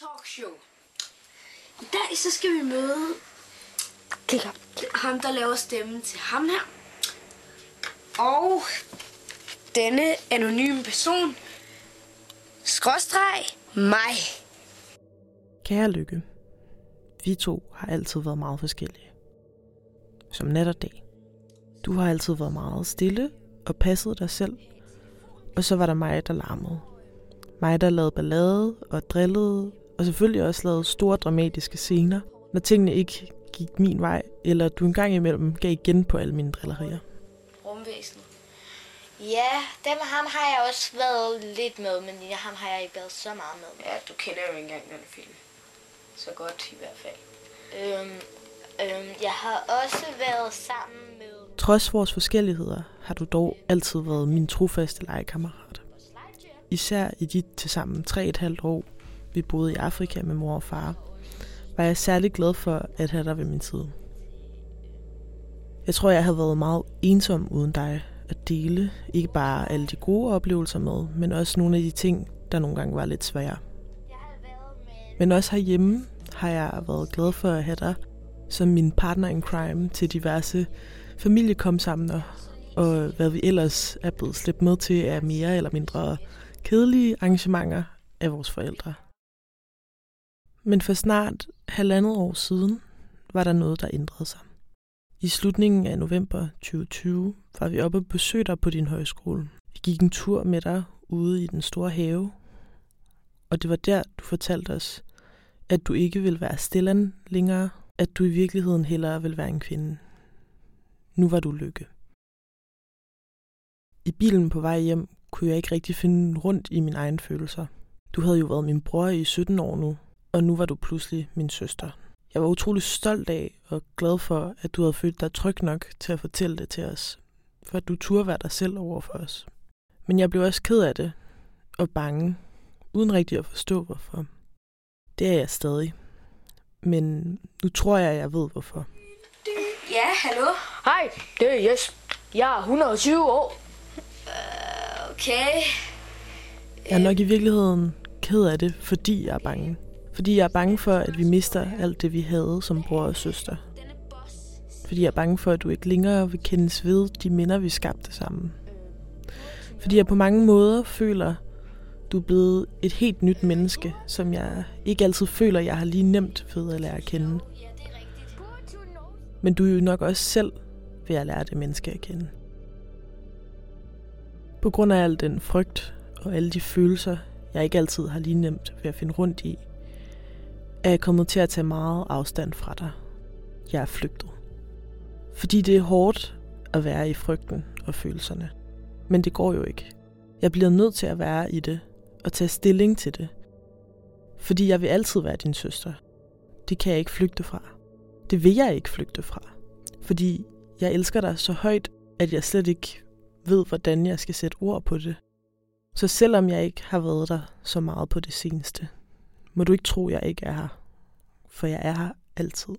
talkshow. I dag så skal vi møde ham, der laver stemmen til ham her. Og denne anonyme person, skråstreg mig. Kære Lykke, vi to har altid været meget forskellige. Som nat og dag. Du har altid været meget stille og passet dig selv. Og så var der mig, der larmede. Mig, der lavede ballade og drillede, og selvfølgelig også lavede store dramatiske scener, når tingene ikke gik min vej, eller du engang imellem gav igen på alle mine drillerier. Rumvæsen. Ja, dem ham har jeg også været lidt med, men ham har jeg ikke været så meget med. Ja, du kender jo ikke engang den film. Så godt i hvert fald. Øhm, øhm, jeg har også været sammen med... Trods vores forskelligheder har du dog altid været min trofaste legekammerat. Især i de tilsammen tre et halvt år, vi boede i Afrika med mor og far, var jeg særlig glad for at have dig ved min side. Jeg tror, jeg havde været meget ensom uden dig at dele ikke bare alle de gode oplevelser med, men også nogle af de ting, der nogle gange var lidt svære. Men også herhjemme har jeg været glad for at have dig som min partner in crime til diverse familiekomsamler, og hvad vi ellers er blevet slæbt med til af mere eller mindre kedelige arrangementer af vores forældre. Men for snart halvandet år siden var der noget, der ændrede sig. I slutningen af november 2020 var vi oppe og besøgte dig på din højskole. Vi gik en tur med dig ude i den store have, og det var der, du fortalte os, at du ikke ville være stillen længere, at du i virkeligheden hellere vil være en kvinde. Nu var du lykke. I bilen på vej hjem kunne jeg ikke rigtig finde rundt i mine egne følelser. Du havde jo været min bror i 17 år nu, og nu var du pludselig min søster. Jeg var utrolig stolt af og glad for, at du havde følt dig tryg nok til at fortælle det til os, for at du turde være dig selv over for os. Men jeg blev også ked af det og bange, uden rigtig at forstå hvorfor. Det er jeg stadig. Men nu tror jeg, at jeg ved hvorfor. Ja, hallo? Hej, det er Jes. Jeg er 120 år. Uh, okay. Jeg er nok i virkeligheden ked af det, fordi jeg er bange. Fordi jeg er bange for, at vi mister alt det, vi havde som bror og søster. Fordi jeg er bange for, at du ikke længere vil kendes ved de minder, vi skabte sammen. Fordi jeg på mange måder føler, du er blevet et helt nyt menneske, som jeg ikke altid føler, jeg har lige nemt ved at lære at kende. Men du er jo nok også selv ved at lære det menneske at kende. På grund af al den frygt og alle de følelser, jeg ikke altid har lige nemt ved at finde rundt i, er jeg kommet til at tage meget afstand fra dig. Jeg er flygtet. Fordi det er hårdt at være i frygten og følelserne. Men det går jo ikke. Jeg bliver nødt til at være i det og tage stilling til det. Fordi jeg vil altid være din søster. Det kan jeg ikke flygte fra. Det vil jeg ikke flygte fra. Fordi jeg elsker dig så højt, at jeg slet ikke ved, hvordan jeg skal sætte ord på det. Så selvom jeg ikke har været der så meget på det seneste, må du ikke tro, jeg ikke er her. For jeg er her altid.